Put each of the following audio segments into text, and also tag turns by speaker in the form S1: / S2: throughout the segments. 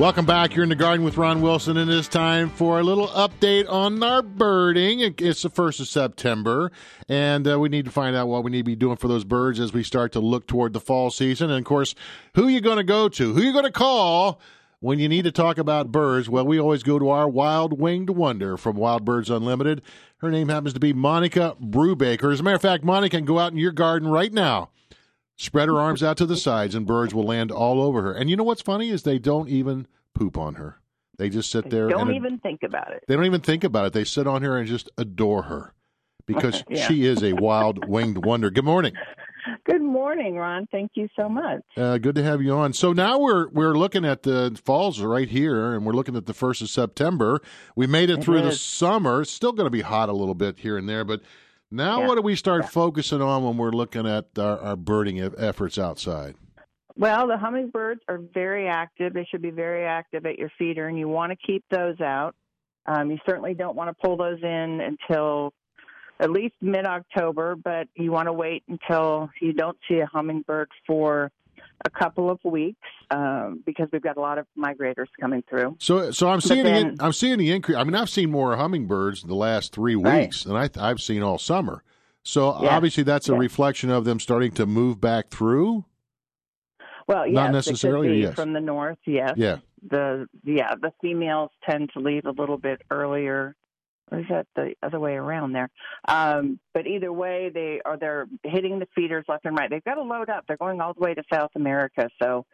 S1: Welcome back. You're in the garden with Ron Wilson, and it's time for a little update on our birding. It's the first of September, and uh, we need to find out what we need to be doing for those birds as we start to look toward the fall season. And of course, who are you going to go to? Who are you going to call? When you need to talk about birds, well, we always go to our wild winged wonder from Wild Birds Unlimited. Her name happens to be Monica Brubaker. As a matter of fact, Monica can go out in your garden right now spread her arms out to the sides, and birds will land all over her. And you know what's funny is they don't even poop on her. They just sit there.
S2: They don't
S1: and
S2: even think about it.
S1: They don't even think about it. They sit on her and just adore her because
S2: Yeah.
S1: she is a wild winged wonder. Good morning.
S2: Good morning, Ron. Thank you so much.
S1: Uh, good to have you on. So now we're we're looking at the falls right here, and we're looking at the first of September. We made it,
S2: It
S1: through the summer. It's still going to be hot a little bit here and there, but now
S2: Yeah.
S1: what do we start focusing on when we're looking at our, our birding efforts outside?
S2: Well, the hummingbirds are very active. They should be very active at your feeder, and you want to keep those out. Um, you certainly don't want to pull those in until at least mid October, but you want to wait until you don't see a hummingbird for a couple of weeks um, because we've got a lot of migrators coming through.
S1: So, so I'm seeing the, I'm seeing the increase. I mean, I've seen more hummingbirds the last three
S2: Right.
S1: weeks than I, I've seen all summer. So
S2: Yeah.
S1: obviously, that's a
S2: Yeah.
S1: reflection of them starting to move back through.
S2: Well, yes,
S1: Not necessarily, yes.
S2: from the north. Yes,
S1: Yeah.
S2: the yeah the females tend to leave a little bit earlier or is that the other way around there um but either way they are they're hitting the feeders left and right they've got to load up they're going all the way to south america so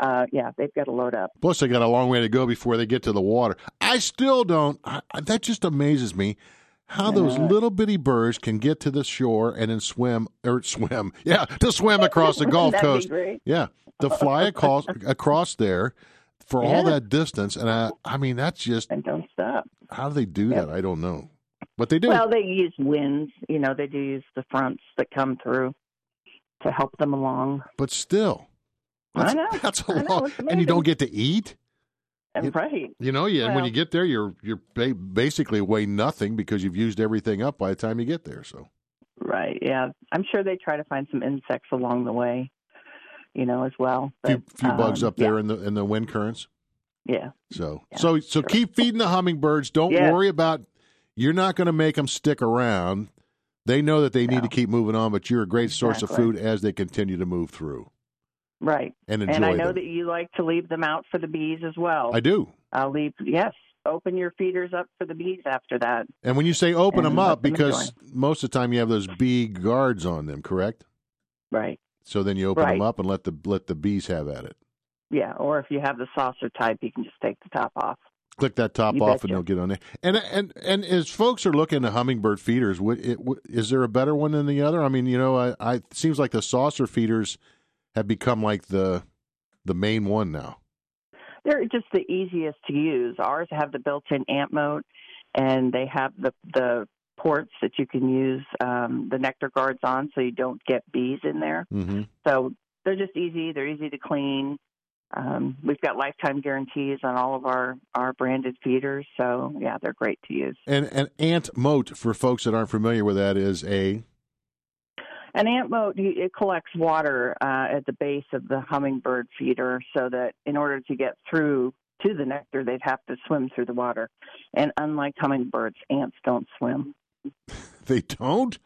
S2: uh yeah they've got to load up
S1: Plus, they got a long way to go before they get to the water. I still don't. I, that just amazes me how those little bitty birds can get to the shore and then swim or swim. Yeah, to swim across the Gulf Coast. Yeah, to fly across across there for all that distance. And I, I mean, that's just
S2: and don't stop
S1: how do they do that? I don't know, but they do.
S2: well they use winds you know they do use the fronts that come through to help them along
S1: but still, that's,
S2: I know.
S1: that's a lot, and you don't get to eat.
S2: and
S1: You-
S2: right
S1: You know, yeah. and when you get there, you're you're ba- basically weigh nothing because you've used everything up by the time you get there. So
S2: Right. Yeah. I'm sure they try to find some insects along the way, you know, as well.
S1: a few, few bugs
S2: um,
S1: up there in the in the wind currents.
S2: Yeah.
S1: So
S2: Yeah,
S1: so so
S2: sure.
S1: keep feeding the hummingbirds. Don't
S2: Yeah.
S1: worry about. You're not going to make them stick around. They know that they need
S2: No.
S1: to keep moving on, but you're a great source of food as they continue to move through
S2: Right.
S1: and enjoy
S2: And I know
S1: them.
S2: that you like to leave them out for the bees as well.
S1: I do.
S2: I'll leave. Yes. Open your feeders up for the bees after that.
S1: And when you say open them up,
S2: them
S1: because most of the time you have those bee guards on them, correct?
S2: Right.
S1: So then you open them up and let the let the bees have at it.
S2: Yeah. Or if you have the saucer type, you can just take the top off.
S1: click that top
S2: You
S1: off
S2: betcha.
S1: and they'll get on there. And and and as folks are looking at hummingbird feeders, would it, would- is there a better one than the other? I mean, you know, I, I it seems like the saucer feeders have become like the the main one now.
S2: They're just the easiest to use. Ours have the built-in ant moat, and they have the the ports that you can use um, the nectar guards on, so you don't get bees in there.
S1: Mm-hmm.
S2: So they're just easy. They're easy to clean. Um, we've got lifetime guarantees on all of our our branded feeders, so yeah, they're great to use.
S1: And an ant moat for folks that aren't familiar with that is a
S2: An ant moat it collects water uh, at the base of the hummingbird feeder, so that in order to get through to the nectar, they'd have to swim through the water. And unlike hummingbirds, ants don't swim.
S1: they don't.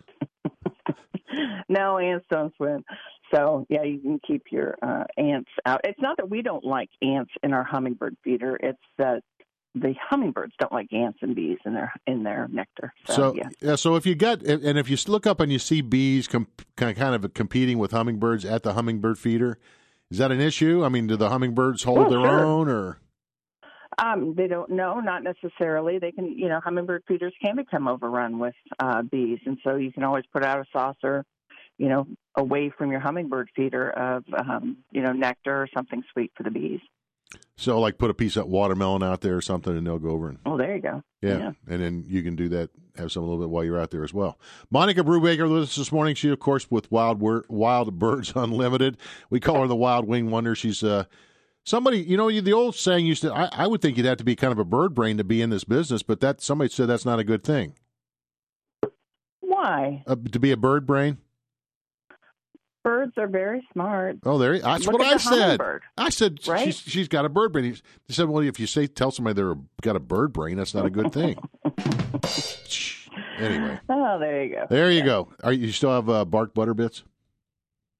S2: no, ants don't swim. So yeah, you can keep your uh, ants out. It's not that we don't like ants in our hummingbird feeder. It's that the hummingbirds don't like ants and bees in their in their nectar. So,
S1: So
S2: yeah.
S1: yeah, so if you get and if you look up and you see bees com- kind of competing with hummingbirds at the hummingbird feeder, is that an issue? I mean, do the hummingbirds hold
S2: Oh,
S1: their
S2: sure.
S1: own or?
S2: Um, they don't know, not necessarily. They can, you know, hummingbird feeders can become overrun with uh, bees, and so you can always put out a saucer, you know, away from your hummingbird feeder of, um, you know, nectar or something sweet for the bees.
S1: So, like, put a piece of watermelon out there or something, and they'll go over and
S2: Oh, there you go.
S1: yeah, and then you can do that. Have some a little bit while you're out there as well. Monica Brubaker with us this morning. She, of course, with Wild Wor- Wild Birds Unlimited. We call her the Wild Wing Wonder. She's uh, somebody. You know, the old saying used to. I, I would think you'd have to be kind of a bird brain to be in this business, but that somebody said that's not a good thing.
S2: Why?
S1: Uh, to be a bird brain.
S2: Birds are very smart.
S1: Oh, there. That's
S2: Look
S1: what I said. I said
S2: right?
S1: she's she's got a bird brain. He said, "Well, if you say tell somebody they're got a bird brain, that's not a good thing." anyway,
S2: Oh, there you go.
S1: there you go. Are you, you still have uh, bark butter bits?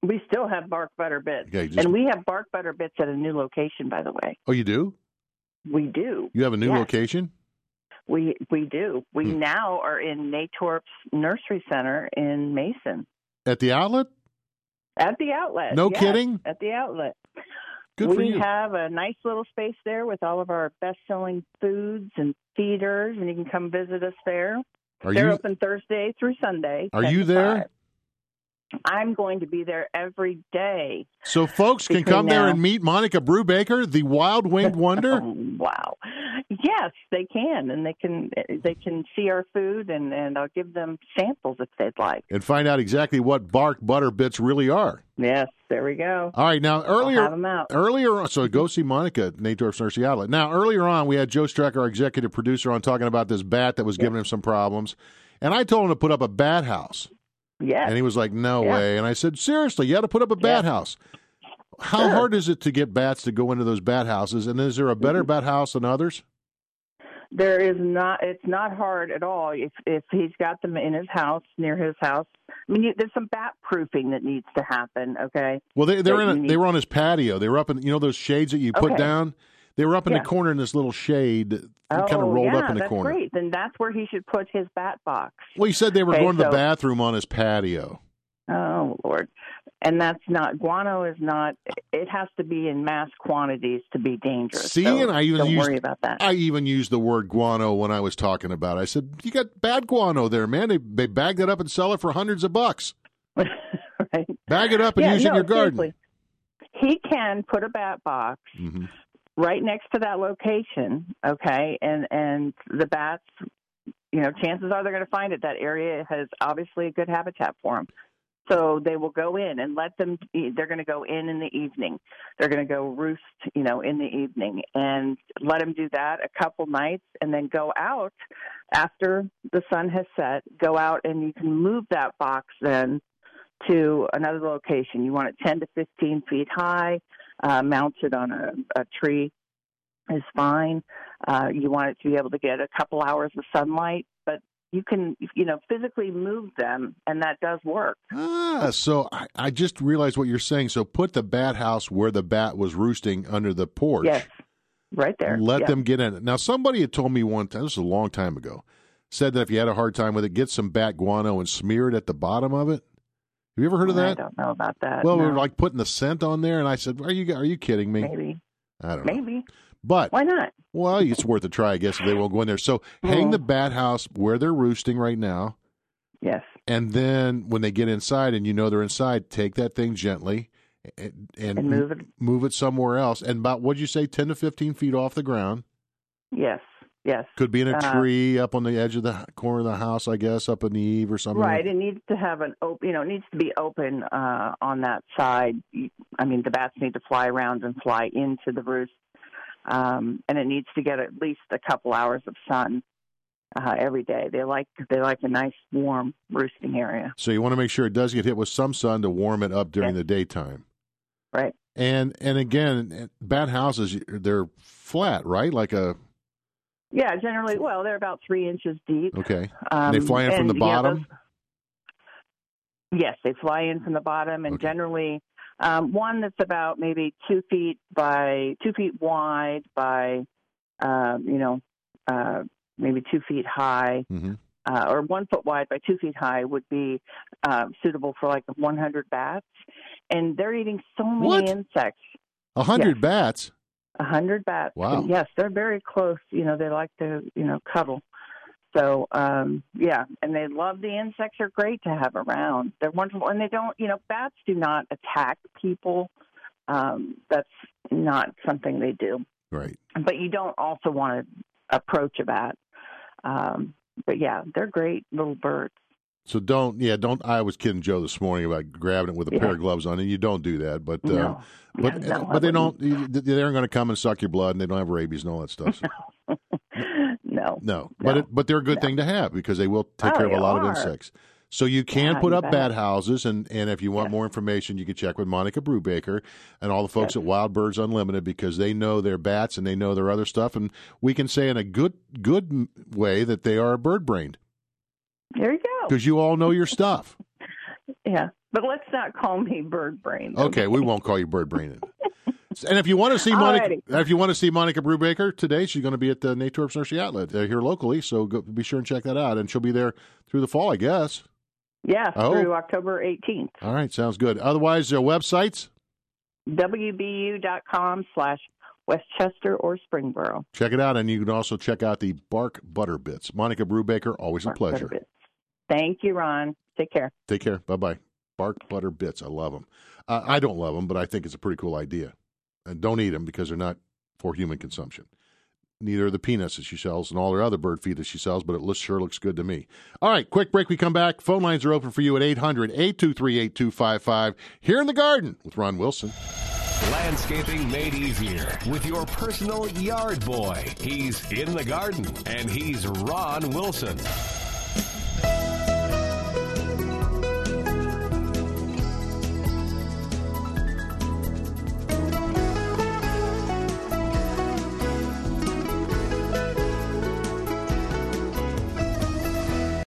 S2: We still have bark butter bits,
S1: Okay, just-
S2: and we have bark butter bits at a new location. By the way,
S1: Oh, you do.
S2: we do.
S1: You have a new
S2: Yes.
S1: location.
S2: We we do. We
S1: Hmm.
S2: now are in Natorp's Nursery Center in Mason
S1: At the outlet?
S2: at the outlet.
S1: No
S2: yes,
S1: kidding?
S2: At the outlet.
S1: Good
S2: we
S1: for you.
S2: have a nice little space there with all of our best-selling foods and feeders, and you can come visit us there.
S1: Are
S2: They're
S1: you
S2: open Thursday through Sunday.
S1: Are you there?
S2: 5. I'm going to be there every day.
S1: so folks can come there and meet Monica Brubaker, the wild winged wonder?
S2: Oh, wow. Yes, they can, and they can they can see our food, and and I'll give them samples if they'd like.
S1: and find out exactly what bark butter bits really are.
S2: Yes, there we go.
S1: All right, now earlier
S2: have 'em out.
S1: earlier on, so go see Monica at Natorp's Nursery Outlet. Now earlier on, we had Joe Streck, our executive producer, on talking about this bat that was giving him some problems, and I told him to put up a bat house,
S2: Yes.
S1: and he was like, "No
S2: Yeah.
S1: way," and I said, "Seriously, you got to put up a bat
S2: Yeah.
S1: house." How
S2: Sure.
S1: hard is it to get bats to go into those bat houses? And is there a
S2: Mm-hmm.
S1: better bat house than others?
S2: There is not. It's not hard at all. If if he's got them in his house, near his house. I mean, you, there's some bat proofing that needs to happen. Okay.
S1: Well, they they were
S2: That
S1: in a, they were on his patio. They were up in you know those shades that you put
S2: Okay.
S1: down. They were up in
S2: Yeah.
S1: the corner in this little shade,
S2: Oh,
S1: kind of rolled
S2: yeah,
S1: up in the
S2: that's
S1: corner.
S2: great. Then that's where he should put his bat box.
S1: Well, he said they were
S2: Okay,
S1: going to the bathroom on his patio.
S2: Oh Lord, and that's not guano. Is not. It has to be in mass quantities to be dangerous.
S1: See,
S2: so
S1: and I even
S2: don't
S1: used
S2: worry about that.
S1: I even used the word guano when I was talking about. it. I said, "You got bad guano there, man. They they bag that up and sell it for hundreds of bucks.
S2: right?
S1: Bag it up and
S2: yeah,
S1: use it
S2: no,
S1: in your garden."
S2: seriously. He can put a bat box
S1: hmm
S2: right next to that location, okay, and and the bats, you know, chances are they're going to find it. That area has obviously a good habitat for them. So they will go in and let them. They're going to go in in the evening. They're going to go roost, you know, in the evening, and let them do that a couple nights, and then go out after the sun has set. Go out and you can move that box then to another location. You want it 10 to 15 feet high, uh, mounted on a, a tree is fine. Uh, you want it to be able to get a couple hours of sunlight, but you can, you know, physically move them, and that does work.
S1: Ah, so I, I just realized what you're saying. So put the bat house where the bat was roosting under the porch.
S2: Yes, right there.
S1: Let them get in it. Now, somebody had told me one time, this was a long time ago, said that if you had a hard time with it, get some bat guano and smear it at the bottom of it. Have you ever heard of that?
S2: I don't know about that.
S1: Well, we
S2: no.
S1: were like putting the scent on there, and I said, "Are you are you kidding me?"
S2: maybe,
S1: I don't know.
S2: maybe.
S1: But
S2: Why not?
S1: well, it's worth a try, I guess, if they won't go in there. So hang
S2: Mhm.
S1: the bat house where they're roosting right now,
S2: Yes.
S1: and then when they get inside and you know they're inside, take that thing gently and, and,
S2: And move it.
S1: move it somewhere else. And about what'd you say, ten to fifteen feet off the ground.
S2: Yes. Yes.
S1: Could be in a
S2: Uh,
S1: tree up on the edge of the corner of the house, I guess, up in the eave or something.
S2: Right. It needs to have an open, you know, it needs to be open uh, on that side. I mean, the bats need to fly around and fly into the roost. Um, and it needs to get at least a couple hours of sun uh, every day. They like they like a nice warm roosting area.
S1: So you want to make sure it does get hit with some sun to warm it up during the daytime.
S2: Right.
S1: And and again, bat houses they're flat, right? Like a
S2: Yeah, generally, well, they're about three inches deep.
S1: okay.
S2: Um,
S1: they fly in from
S2: and,
S1: the
S2: yeah,
S1: bottom.
S2: those- yes, they fly in from the bottom, and
S1: Okay.
S2: generally, um, one that's about maybe two feet by two feet wide by um, you know, uh, maybe two feet high.
S1: hmm
S2: uh, or one foot wide by two feet high would be uh, suitable for like 100 bats. And they're eating so many
S1: What?
S2: insects.
S1: A hundred
S2: Yes.
S1: bats.
S2: 100 bats.
S1: Wow.
S2: Yes, they're very close. You know, they like to, you know, cuddle. So, um, yeah, and they love the insects. Are great to have around. They're wonderful, and they don't. You know, bats do not attack people. Um, that's not something they do.
S1: Right.
S2: But you don't also want to approach a bat. Um, but yeah, they're great little birds.
S1: So don't, yeah, don't. I was kidding Joe this morning about grabbing it with a pair of gloves on, and you don't do that. But uh, but
S2: No,
S1: but they don't. They aren't going to come and suck your blood, and they don't have rabies and all that stuff. So,
S2: no.
S1: no, but it, but they're a good
S2: No.
S1: thing to have because they will take
S2: Oh,
S1: care of a lot of insects. So you can
S2: Yeah,
S1: put
S2: you
S1: up
S2: bet.
S1: bat houses, and, and if you want
S2: Yes.
S1: more information, you can check with Monica Brubaker and all the folks
S2: Yes.
S1: at Wild Birds Unlimited because they know their bats and they know their other stuff, and we can say in a good good way that they are bird brained
S2: There you go.
S1: Because you all know your stuff.
S2: Yeah, but let's not call me bird brain.
S1: Okay, we won't call you bird brain. And if you want to see Monica,
S2: Alrighty.
S1: if you want to see Monica Brubaker today, she's going to be at the Natorp's Nursery Outlet uh, here locally. So go, be sure and check that out, and she'll be there through the fall, I guess.
S2: Yeah,
S1: Oh.
S2: through October 18th.
S1: All right, sounds good. Otherwise, their websites.
S2: WBU.com slash Westchester or Springboro.
S1: Check it out, and you can also check out the Bark Butter Bits. Monica Brubaker, always a
S2: Mark
S1: pleasure.
S2: Butterbit. Thank you, Ron. Take care.
S1: Take care. Bye bye. Bark Butter Bits. I love them. Uh, I don't love them, but I think it's a pretty cool idea. And don't eat them because they're not for human consumption. Neither are the peanuts that she sells and all her other bird feed that she sells, but it looks, sure looks good to me. All right, quick break. We come back. Phone lines are open for you at 800 823 8255 here in the garden with Ron Wilson.
S3: Landscaping made easier with your personal yard boy. He's in the garden and he's Ron Wilson.